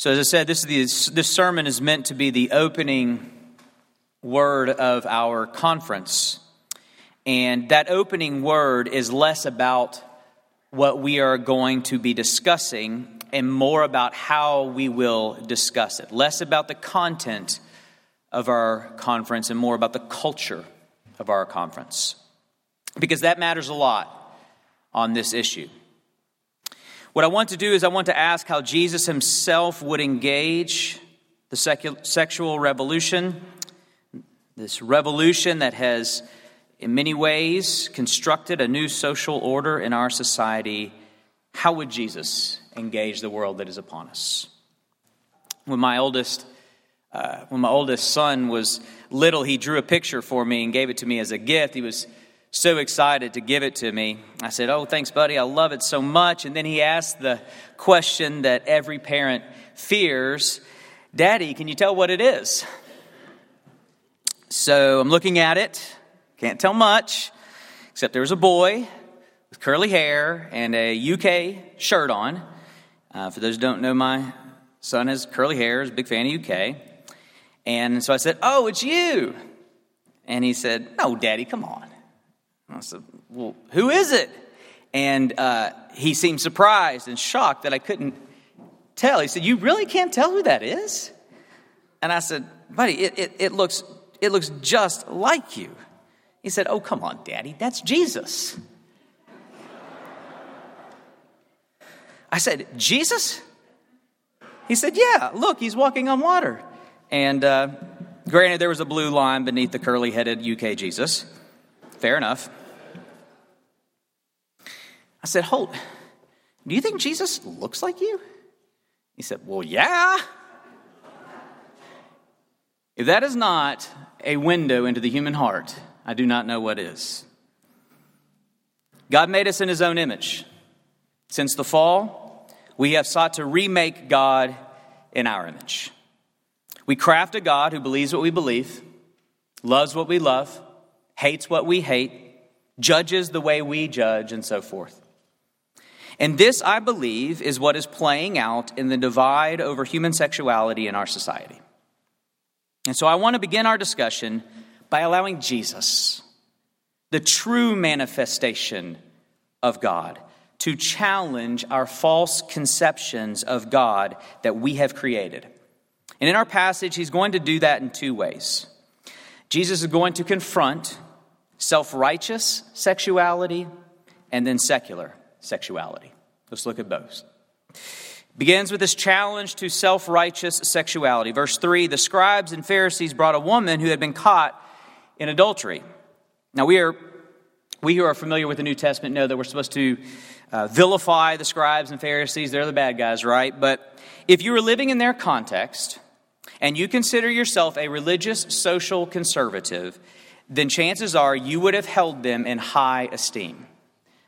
So, as I said, this, is the, this sermon is meant to be the opening word of our conference. And that opening word is less about what we are going to be discussing and more about how we will discuss it. Less about the content of our conference and more about the culture of our conference. Because that matters a lot on this issue. What I want to do is, I want to ask how Jesus himself would engage the secu- sexual revolution, this revolution that has, in many ways, constructed a new social order in our society. How would Jesus engage the world that is upon us? When my oldest uh, when my oldest son was little, he drew a picture for me and gave it to me as a gift. He was so excited to give it to me. I said, Oh, thanks, buddy. I love it so much. And then he asked the question that every parent fears Daddy, can you tell what it is? So I'm looking at it. Can't tell much, except there was a boy with curly hair and a UK shirt on. Uh, for those who don't know, my son has curly hair, is a big fan of UK. And so I said, Oh, it's you. And he said, No, Daddy, come on. I said, Well, who is it? And uh, he seemed surprised and shocked that I couldn't tell. He said, You really can't tell who that is? And I said, Buddy, it, it, it, looks, it looks just like you. He said, Oh, come on, Daddy, that's Jesus. I said, Jesus? He said, Yeah, look, he's walking on water. And uh, granted, there was a blue line beneath the curly headed UK Jesus. Fair enough. I said, Holt, do you think Jesus looks like you? He said, Well, yeah. If that is not a window into the human heart, I do not know what is. God made us in his own image. Since the fall, we have sought to remake God in our image. We craft a God who believes what we believe, loves what we love, hates what we hate, judges the way we judge, and so forth. And this, I believe, is what is playing out in the divide over human sexuality in our society. And so I want to begin our discussion by allowing Jesus, the true manifestation of God, to challenge our false conceptions of God that we have created. And in our passage, he's going to do that in two ways. Jesus is going to confront self righteous sexuality and then secular sexuality. Let's look at both. Begins with this challenge to self righteous sexuality. Verse 3 The scribes and Pharisees brought a woman who had been caught in adultery. Now, we are. We who are familiar with the New Testament know that we're supposed to uh, vilify the scribes and Pharisees. They're the bad guys, right? But if you were living in their context and you consider yourself a religious social conservative, then chances are you would have held them in high esteem.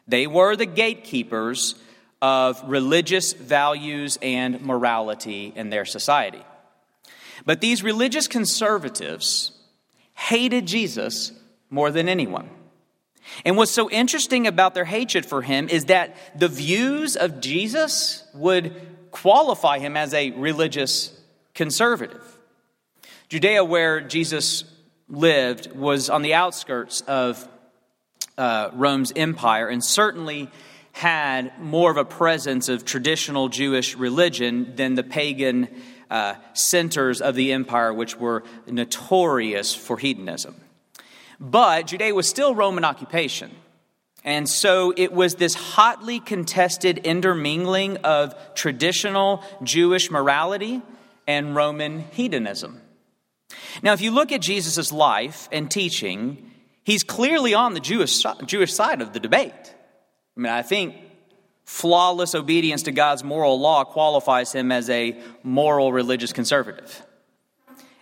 They were the gatekeepers of religious values and morality in their society. But these religious conservatives hated Jesus more than anyone. And what's so interesting about their hatred for him is that the views of Jesus would qualify him as a religious conservative. Judea, where Jesus lived, was on the outskirts of uh, Rome's empire and certainly had more of a presence of traditional Jewish religion than the pagan uh, centers of the empire, which were notorious for hedonism. But Judea was still Roman occupation. And so it was this hotly contested intermingling of traditional Jewish morality and Roman hedonism. Now, if you look at Jesus' life and teaching, he's clearly on the Jewish, Jewish side of the debate. I mean, I think flawless obedience to God's moral law qualifies him as a moral religious conservative.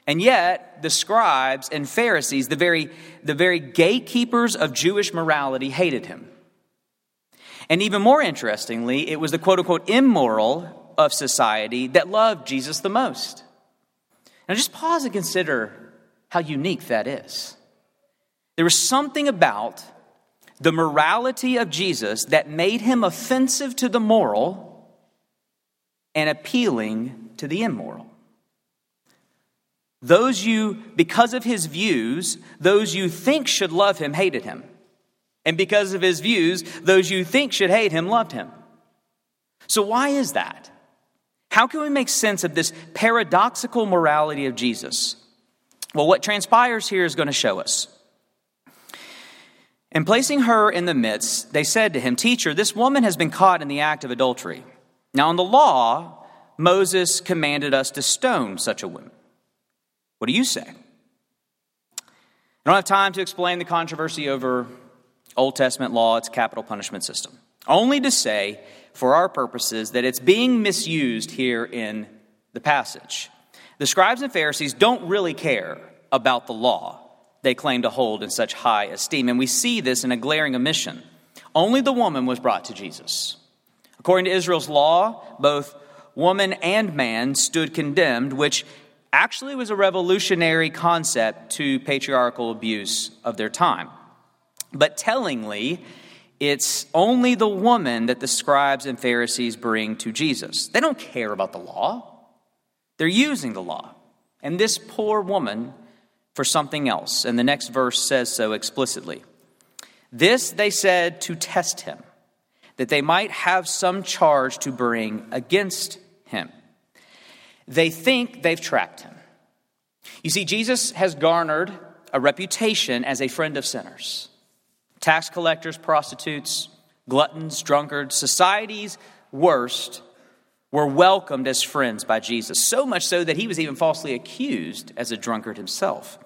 And yet, the scribes and Pharisees, the very, the very gatekeepers of Jewish morality, hated him. And even more interestingly, it was the quote unquote immoral of society that loved Jesus the most. Now, just pause and consider how unique that is. There was something about the morality of Jesus that made him offensive to the moral and appealing to the immoral. Those you, because of his views, those you think should love him hated him. And because of his views, those you think should hate him loved him. So, why is that? How can we make sense of this paradoxical morality of Jesus? Well, what transpires here is going to show us. And placing her in the midst, they said to him, Teacher, this woman has been caught in the act of adultery. Now, in the law, Moses commanded us to stone such a woman. What do you say? I don't have time to explain the controversy over Old Testament law, its capital punishment system. Only to say, for our purposes, that it's being misused here in the passage. The scribes and Pharisees don't really care about the law they claim to hold in such high esteem, and we see this in a glaring omission. Only the woman was brought to Jesus. According to Israel's law, both woman and man stood condemned, which actually was a revolutionary concept to patriarchal abuse of their time. But tellingly, it's only the woman that the scribes and Pharisees bring to Jesus. They don't care about the law, they're using the law. And this poor woman for something else. And the next verse says so explicitly. This they said to test him, that they might have some charge to bring against him. They think they've trapped him. You see, Jesus has garnered a reputation as a friend of sinners. Tax collectors, prostitutes, gluttons, drunkards, society's worst were welcomed as friends by Jesus, so much so that he was even falsely accused as a drunkard himself.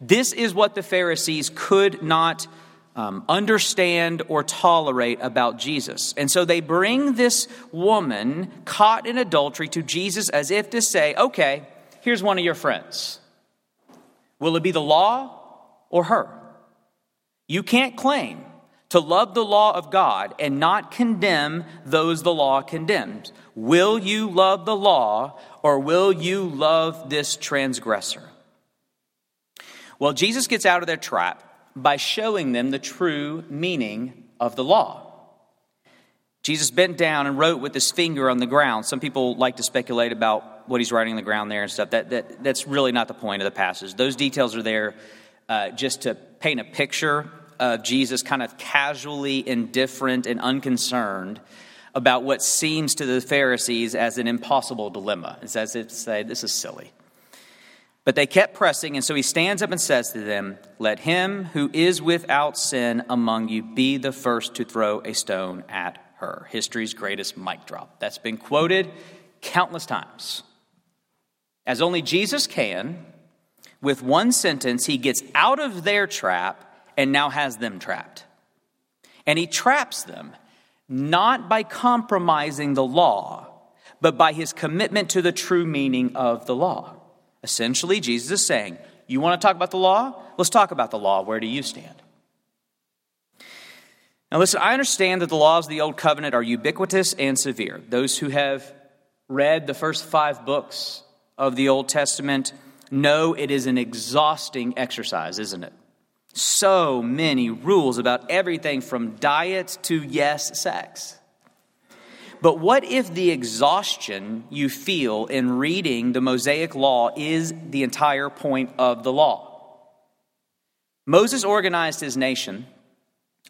This is what the Pharisees could not um, understand or tolerate about Jesus. And so they bring this woman caught in adultery to Jesus as if to say, okay, here's one of your friends. Will it be the law or her? You can't claim to love the law of God and not condemn those the law condemns. Will you love the law or will you love this transgressor? Well, Jesus gets out of their trap by showing them the true meaning of the law. Jesus bent down and wrote with his finger on the ground. Some people like to speculate about what he's writing on the ground there and stuff. That, that, that's really not the point of the passage. Those details are there uh, just to paint a picture of Jesus kind of casually indifferent and unconcerned about what seems to the Pharisees as an impossible dilemma. It's as if say, this is silly. But they kept pressing, and so he stands up and says to them, Let him who is without sin among you be the first to throw a stone at her. History's greatest mic drop. That's been quoted countless times. As only Jesus can, with one sentence, he gets out of their trap and now has them trapped. And he traps them not by compromising the law, but by his commitment to the true meaning of the law. Essentially, Jesus is saying, You want to talk about the law? Let's talk about the law. Where do you stand? Now, listen, I understand that the laws of the Old Covenant are ubiquitous and severe. Those who have read the first five books of the Old Testament know it is an exhausting exercise, isn't it? So many rules about everything from diet to yes, sex. But what if the exhaustion you feel in reading the Mosaic Law is the entire point of the law? Moses organized his nation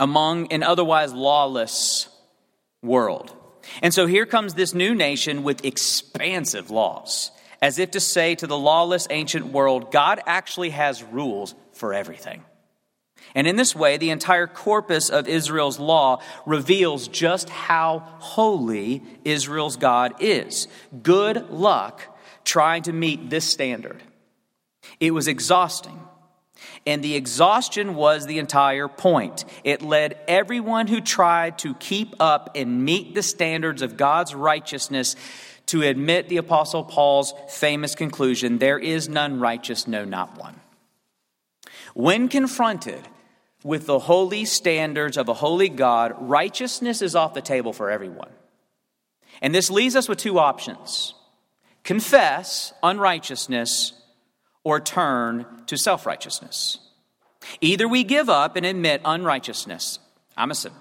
among an otherwise lawless world. And so here comes this new nation with expansive laws, as if to say to the lawless ancient world, God actually has rules for everything. And in this way, the entire corpus of Israel's law reveals just how holy Israel's God is. Good luck trying to meet this standard. It was exhausting. And the exhaustion was the entire point. It led everyone who tried to keep up and meet the standards of God's righteousness to admit the Apostle Paul's famous conclusion there is none righteous, no, not one. When confronted with the holy standards of a holy God, righteousness is off the table for everyone. And this leaves us with two options confess unrighteousness or turn to self righteousness. Either we give up and admit unrighteousness, I'm a sinner,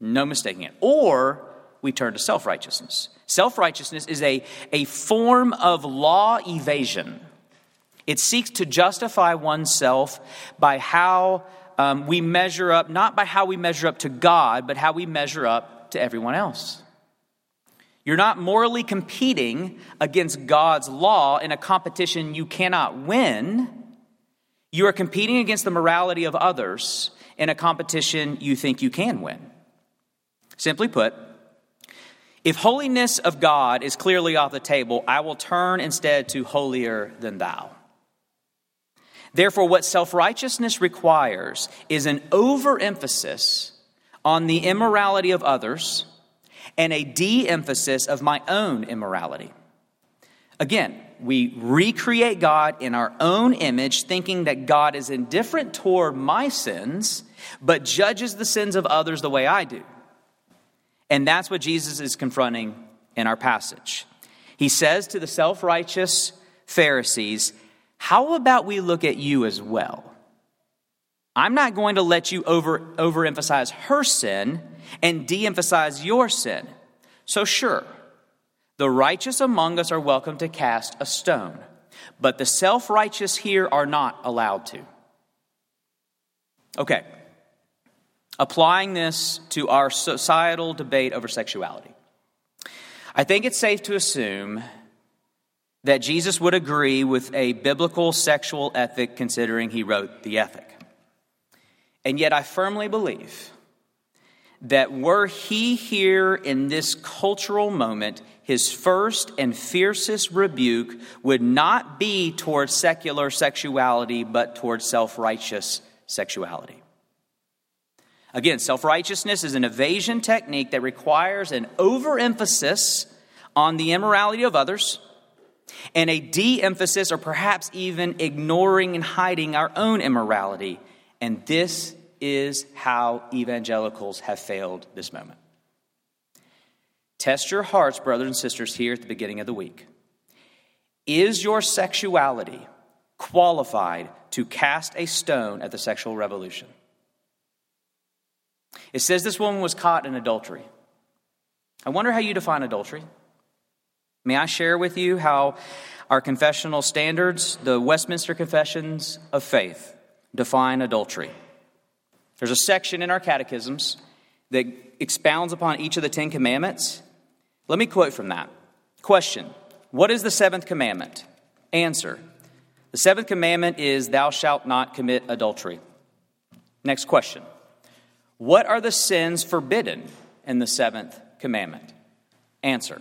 no mistaking it, or we turn to self righteousness. Self righteousness is a, a form of law evasion. It seeks to justify oneself by how um, we measure up, not by how we measure up to God, but how we measure up to everyone else. You're not morally competing against God's law in a competition you cannot win. You are competing against the morality of others in a competition you think you can win. Simply put, if holiness of God is clearly off the table, I will turn instead to holier than thou. Therefore, what self righteousness requires is an overemphasis on the immorality of others and a de emphasis of my own immorality. Again, we recreate God in our own image, thinking that God is indifferent toward my sins, but judges the sins of others the way I do. And that's what Jesus is confronting in our passage. He says to the self righteous Pharisees, How about we look at you as well? I'm not going to let you over, overemphasize her sin and de emphasize your sin. So, sure, the righteous among us are welcome to cast a stone, but the self righteous here are not allowed to. Okay, applying this to our societal debate over sexuality. I think it's safe to assume that Jesus would agree with a biblical sexual ethic considering he wrote the ethic. And yet, I firmly believe that were he here in this cultural moment, his first and fiercest rebuke would not be towards secular sexuality, but towards self righteous sexuality. Again, self righteousness is an evasion technique that requires an overemphasis on the immorality of others and a de emphasis or perhaps even ignoring and hiding our own immorality. And this is how evangelicals have failed this moment. Test your hearts, brothers and sisters, here at the beginning of the week. Is your sexuality qualified to cast a stone at the sexual revolution? It says this woman was caught in adultery. I wonder how you define adultery. May I share with you how our confessional standards, the Westminster Confessions of Faith, define adultery? There's a section in our catechisms that expounds upon each of the Ten Commandments. Let me quote from that. Question What is the seventh commandment? Answer The seventh commandment is, Thou shalt not commit adultery. Next question What are the sins forbidden in the seventh commandment? Answer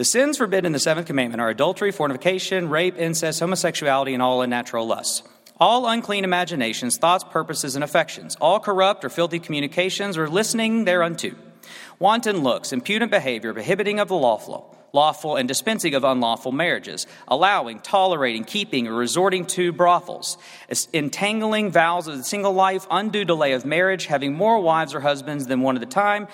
The sins forbidden in the seventh commandment are adultery, fornication, rape, incest, homosexuality, and all unnatural lusts. All unclean imaginations, thoughts, purposes, and affections, all corrupt or filthy communications, or listening thereunto, wanton looks, impudent behavior, prohibiting of the lawful, lawful and dispensing of unlawful marriages, allowing, tolerating, keeping, or resorting to brothels, entangling vows of the single life, undue delay of marriage, having more wives or husbands than one at a time,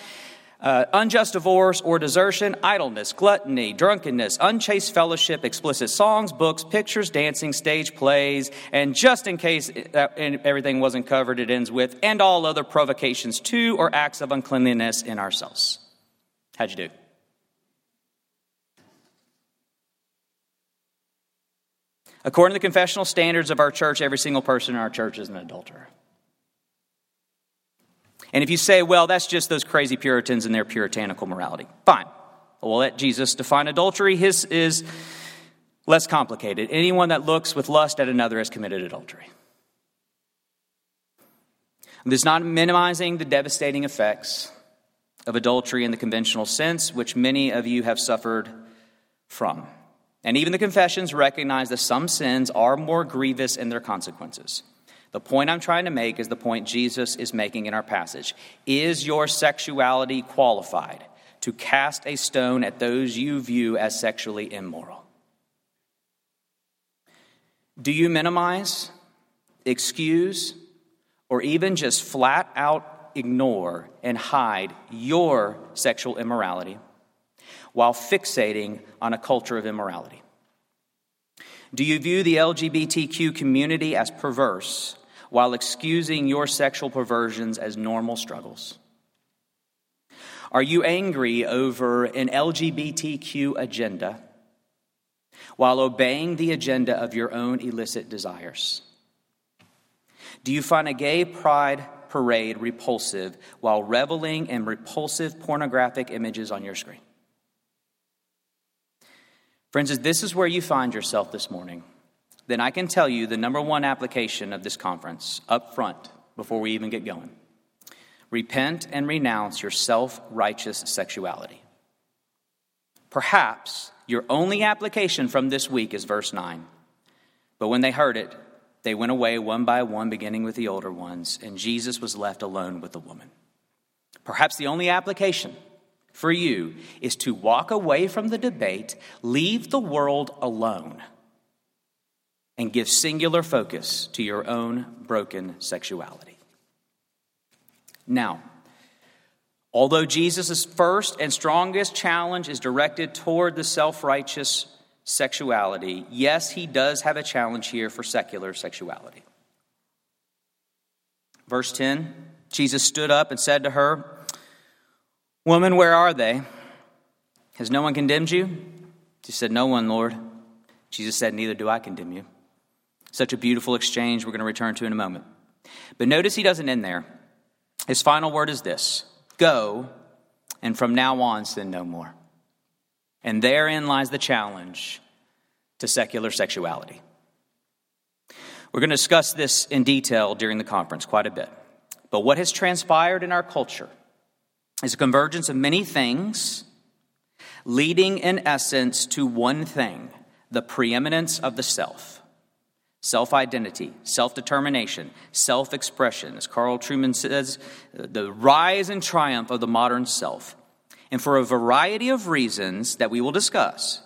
uh, unjust divorce or desertion, idleness, gluttony, drunkenness, unchaste fellowship, explicit songs, books, pictures, dancing, stage plays, and just in case everything wasn't covered, it ends with, and all other provocations to or acts of uncleanliness in ourselves. How'd you do? According to the confessional standards of our church, every single person in our church is an adulterer. And if you say, well, that's just those crazy Puritans and their puritanical morality, fine. We'll let Jesus define adultery. His is less complicated. Anyone that looks with lust at another has committed adultery. This is not minimizing the devastating effects of adultery in the conventional sense, which many of you have suffered from. And even the confessions recognize that some sins are more grievous in their consequences. The point I'm trying to make is the point Jesus is making in our passage. Is your sexuality qualified to cast a stone at those you view as sexually immoral? Do you minimize, excuse, or even just flat out ignore and hide your sexual immorality while fixating on a culture of immorality? Do you view the LGBTQ community as perverse while excusing your sexual perversions as normal struggles? Are you angry over an LGBTQ agenda while obeying the agenda of your own illicit desires? Do you find a gay pride parade repulsive while reveling in repulsive pornographic images on your screen? Friends, this is where you find yourself this morning, then I can tell you the number one application of this conference up front before we even get going. Repent and renounce your self righteous sexuality. Perhaps your only application from this week is verse 9. But when they heard it, they went away one by one, beginning with the older ones, and Jesus was left alone with the woman. Perhaps the only application for you is to walk away from the debate, leave the world alone, and give singular focus to your own broken sexuality. Now, although Jesus' first and strongest challenge is directed toward the self righteous sexuality, yes, he does have a challenge here for secular sexuality. Verse 10 Jesus stood up and said to her, Woman, where are they? Has no one condemned you? She said, No one, Lord. Jesus said, Neither do I condemn you. Such a beautiful exchange we're going to return to in a moment. But notice he doesn't end there. His final word is this Go, and from now on sin no more. And therein lies the challenge to secular sexuality. We're going to discuss this in detail during the conference quite a bit. But what has transpired in our culture is a convergence of many things, leading in essence to one thing the preeminence of the self self identity, self determination, self expression. As Carl Trueman says, the rise and triumph of the modern self. And for a variety of reasons that we will discuss,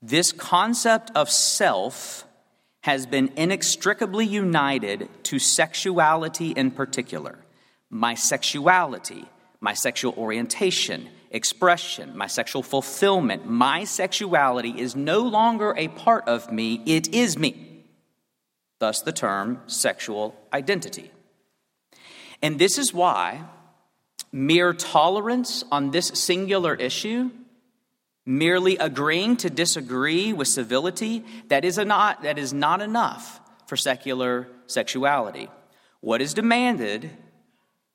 this concept of self has been inextricably united to sexuality in particular. My sexuality, my sexual orientation, expression, my sexual fulfillment, my sexuality is no longer a part of me, it is me thus the term sexual identity. And this is why mere tolerance on this singular issue, merely agreeing to disagree with civility, that is, not, that is not enough for secular sexuality. What is demanded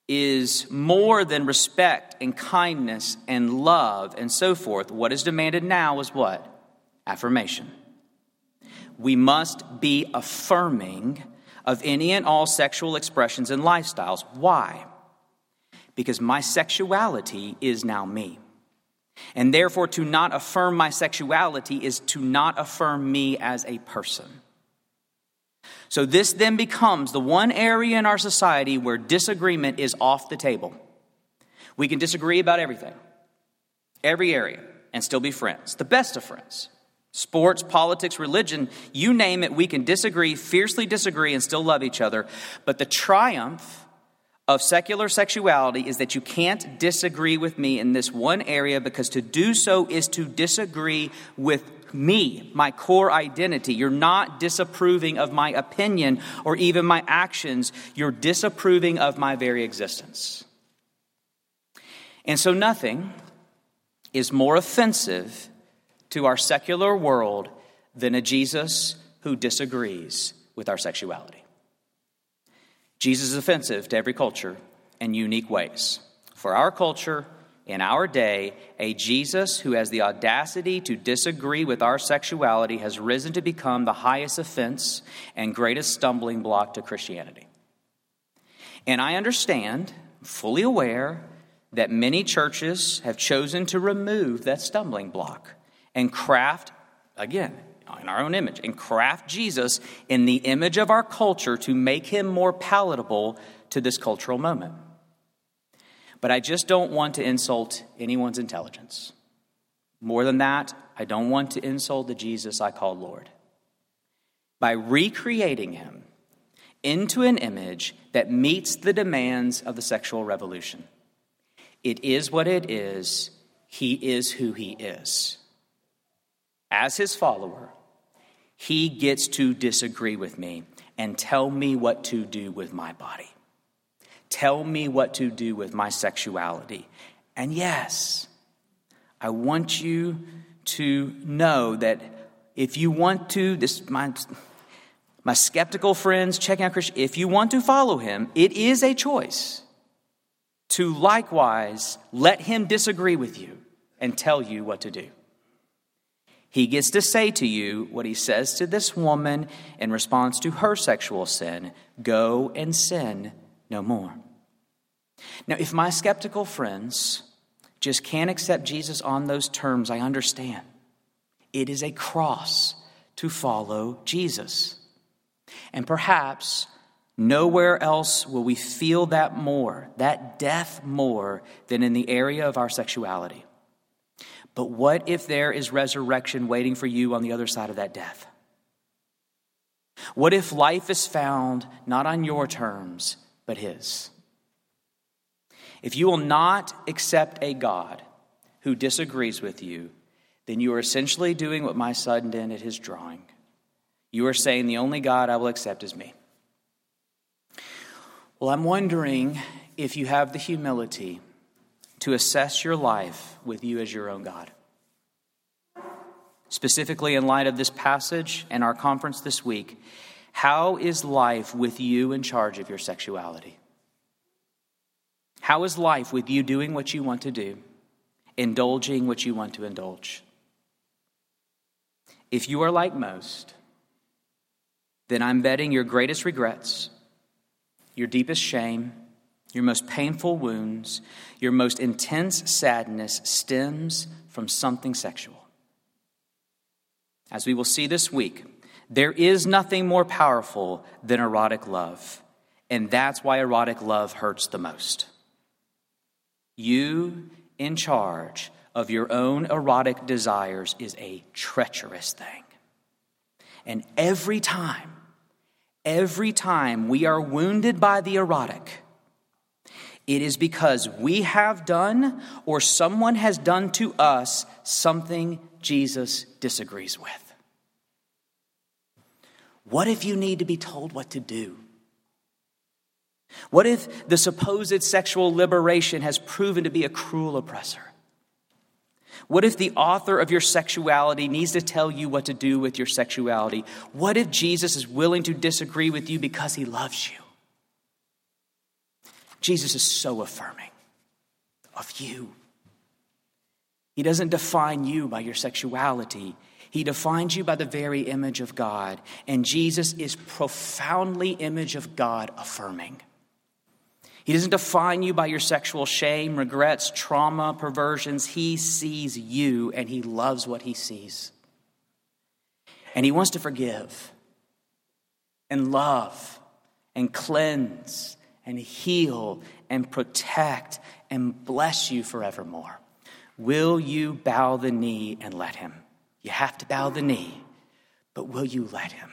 is more than respect and kindness and love and so forth. What is demanded now is what? Affirmation we must be affirming of any and all sexual expressions and lifestyles. Why? Because my sexuality is now me. And therefore, to not affirm my sexuality is to not affirm me as a person. So, this then becomes the one area in our society where disagreement is off the table. We can disagree about everything, every area, and still be friends, the best of friends. Sports, politics, religion, you name it, we can disagree, fiercely disagree, and still love each other. But the triumph of secular sexuality is that you can't disagree with me in this one area because to do so is to disagree with me, my core identity. You're not disapproving of my opinion or even my actions, you're disapproving of my very existence. And so nothing is more offensive to our secular world than a Jesus who disagrees with our sexuality. Jesus is offensive to every culture in unique ways. For our culture, in our day, a Jesus who has the audacity to disagree with our sexuality has risen to become the highest offense and greatest stumbling block to Christianity. And I understand, fully aware, that many churches have chosen to remove that stumbling block and craft, again, in our own image, and craft Jesus in the image of our culture to make him more palatable to this cultural moment. But I just don't want to insult anyone's intelligence. More than that, I don't want to insult the Jesus I call Lord. By recreating him into an image that meets the demands of the sexual revolution. It is what it is, he is who he is as his follower, he gets to disagree with me and tell me what to do with my body. Tell me what to do with my sexuality. And yes, I want you to know that if you want to, this my, my skeptical friends, checking out Christian, if you want to follow him, it is a choice to likewise let him disagree with you and tell you what to do. He gets to say to you what he says to this woman in response to her sexual sin go and sin no more. Now, if my skeptical friends just can't accept Jesus on those terms, I understand. It is a cross to follow Jesus. And perhaps nowhere else will we feel that more, that death more, than in the area of our sexuality. But what if there is resurrection waiting for you on the other side of that death? What if life is found not on your terms, but His? If you will not accept a God who disagrees with you, then you are essentially doing what my son did at his drawing. You are saying, The only God I will accept is me. Well, I'm wondering if you have the humility to assess your life with you as your own God. Specifically, in light of this passage and our conference this week, how is life with you in charge of your sexuality? How is life with you doing what you want to do, indulging what you want to indulge? If you are like most, then I'm betting your greatest regrets, your deepest shame, your most painful wounds, your most intense sadness stems from something sexual. As we will see this week, there is nothing more powerful than erotic love, and that's why erotic love hurts the most. You in charge of your own erotic desires is a treacherous thing. And every time, every time we are wounded by the erotic, it is because we have done or someone has done to us something Jesus disagrees with. What if you need to be told what to do? What if the supposed sexual liberation has proven to be a cruel oppressor? What if the author of your sexuality needs to tell you what to do with your sexuality? What if Jesus is willing to disagree with you because he loves you? Jesus is so affirming of you. He doesn't define you by your sexuality. He defines you by the very image of God. And Jesus is profoundly image of God affirming. He doesn't define you by your sexual shame, regrets, trauma, perversions. He sees you and he loves what he sees. And he wants to forgive and love and cleanse and heal and protect and bless you forevermore. Will you bow the knee and let him? You have to bow the knee, but will you let him?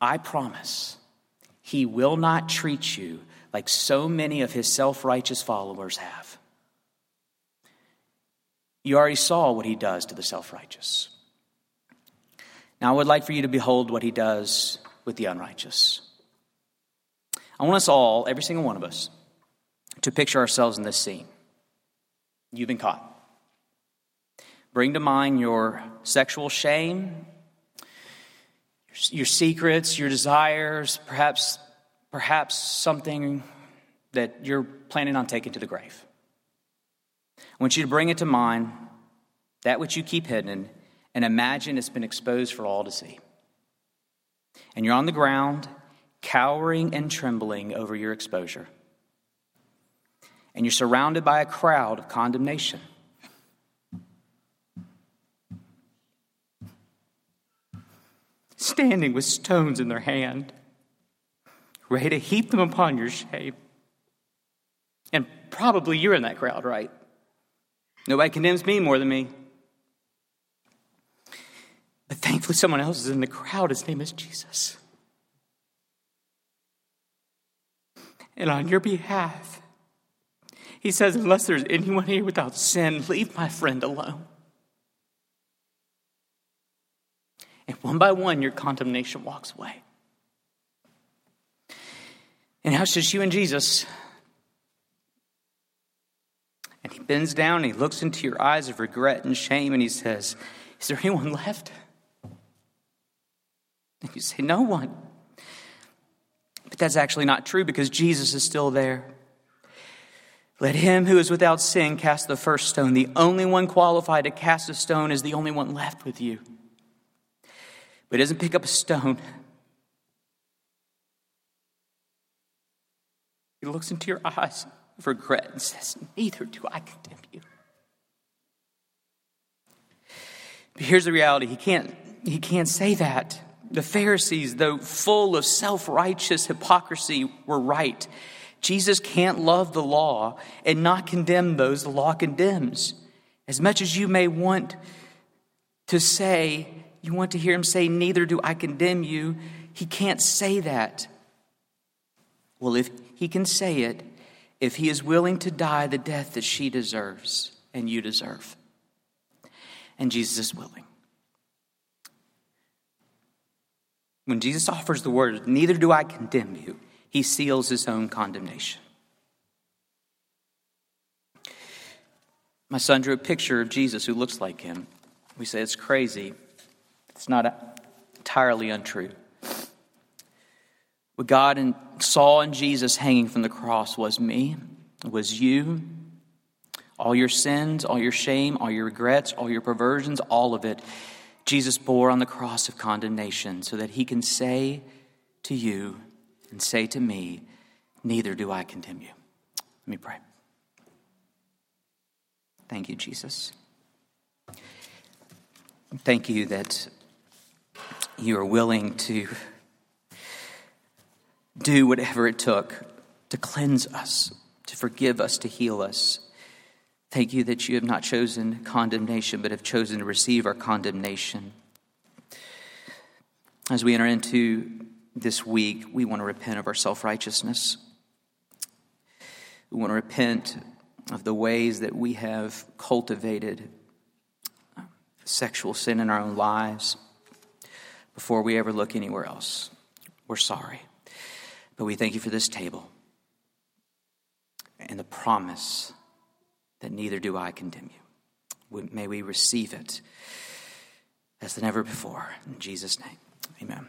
I promise he will not treat you like so many of his self righteous followers have. You already saw what he does to the self righteous. Now, I would like for you to behold what he does with the unrighteous. I want us all, every single one of us, to picture ourselves in this scene. You've been caught. Bring to mind your sexual shame, your secrets, your desires, perhaps, perhaps something that you're planning on taking to the grave. I want you to bring it to mind, that which you keep hidden, and imagine it's been exposed for all to see. And you're on the ground, cowering and trembling over your exposure. And you're surrounded by a crowd of condemnation. standing with stones in their hand, ready to heap them upon your shame. And probably you're in that crowd, right? Nobody condemns me more than me. But thankfully, someone else is in the crowd. His name is Jesus. And on your behalf, he says, Unless there's anyone here without sin, leave my friend alone. And one by one, your condemnation walks away. And it's just you and Jesus. And he bends down and he looks into your eyes of regret and shame and he says, Is there anyone left? And you say, No one. That's actually not true because Jesus is still there. Let him who is without sin cast the first stone. The only one qualified to cast a stone is the only one left with you. But he doesn't pick up a stone. He looks into your eyes of regret and says, Neither do I condemn you. But here's the reality he can't, he can't say that. The Pharisees, though full of self righteous hypocrisy, were right. Jesus can't love the law and not condemn those the law condemns. As much as you may want to say, you want to hear him say, Neither do I condemn you, he can't say that. Well, if he can say it, if he is willing to die the death that she deserves and you deserve. And Jesus is willing. When Jesus offers the word, Neither do I condemn you, he seals his own condemnation. My son drew a picture of Jesus who looks like him. We say it's crazy. It's not entirely untrue. What God saw in Jesus hanging from the cross was me, was you, all your sins, all your shame, all your regrets, all your perversions, all of it. Jesus bore on the cross of condemnation so that he can say to you, and say to me, Neither do I condemn you. Let me pray. Thank you, Jesus. Thank you that you are willing to do whatever it took to cleanse us, to forgive us, to heal us. Thank you that you have not chosen condemnation, but have chosen to receive our condemnation. As we enter into this week, we want to repent of our self righteousness. We want to repent of the ways that we have cultivated sexual sin in our own lives before we ever look anywhere else. We're sorry. But we thank you for this table and the promise that neither do I condemn you. May we receive it as than ever before. In Jesus' name, amen.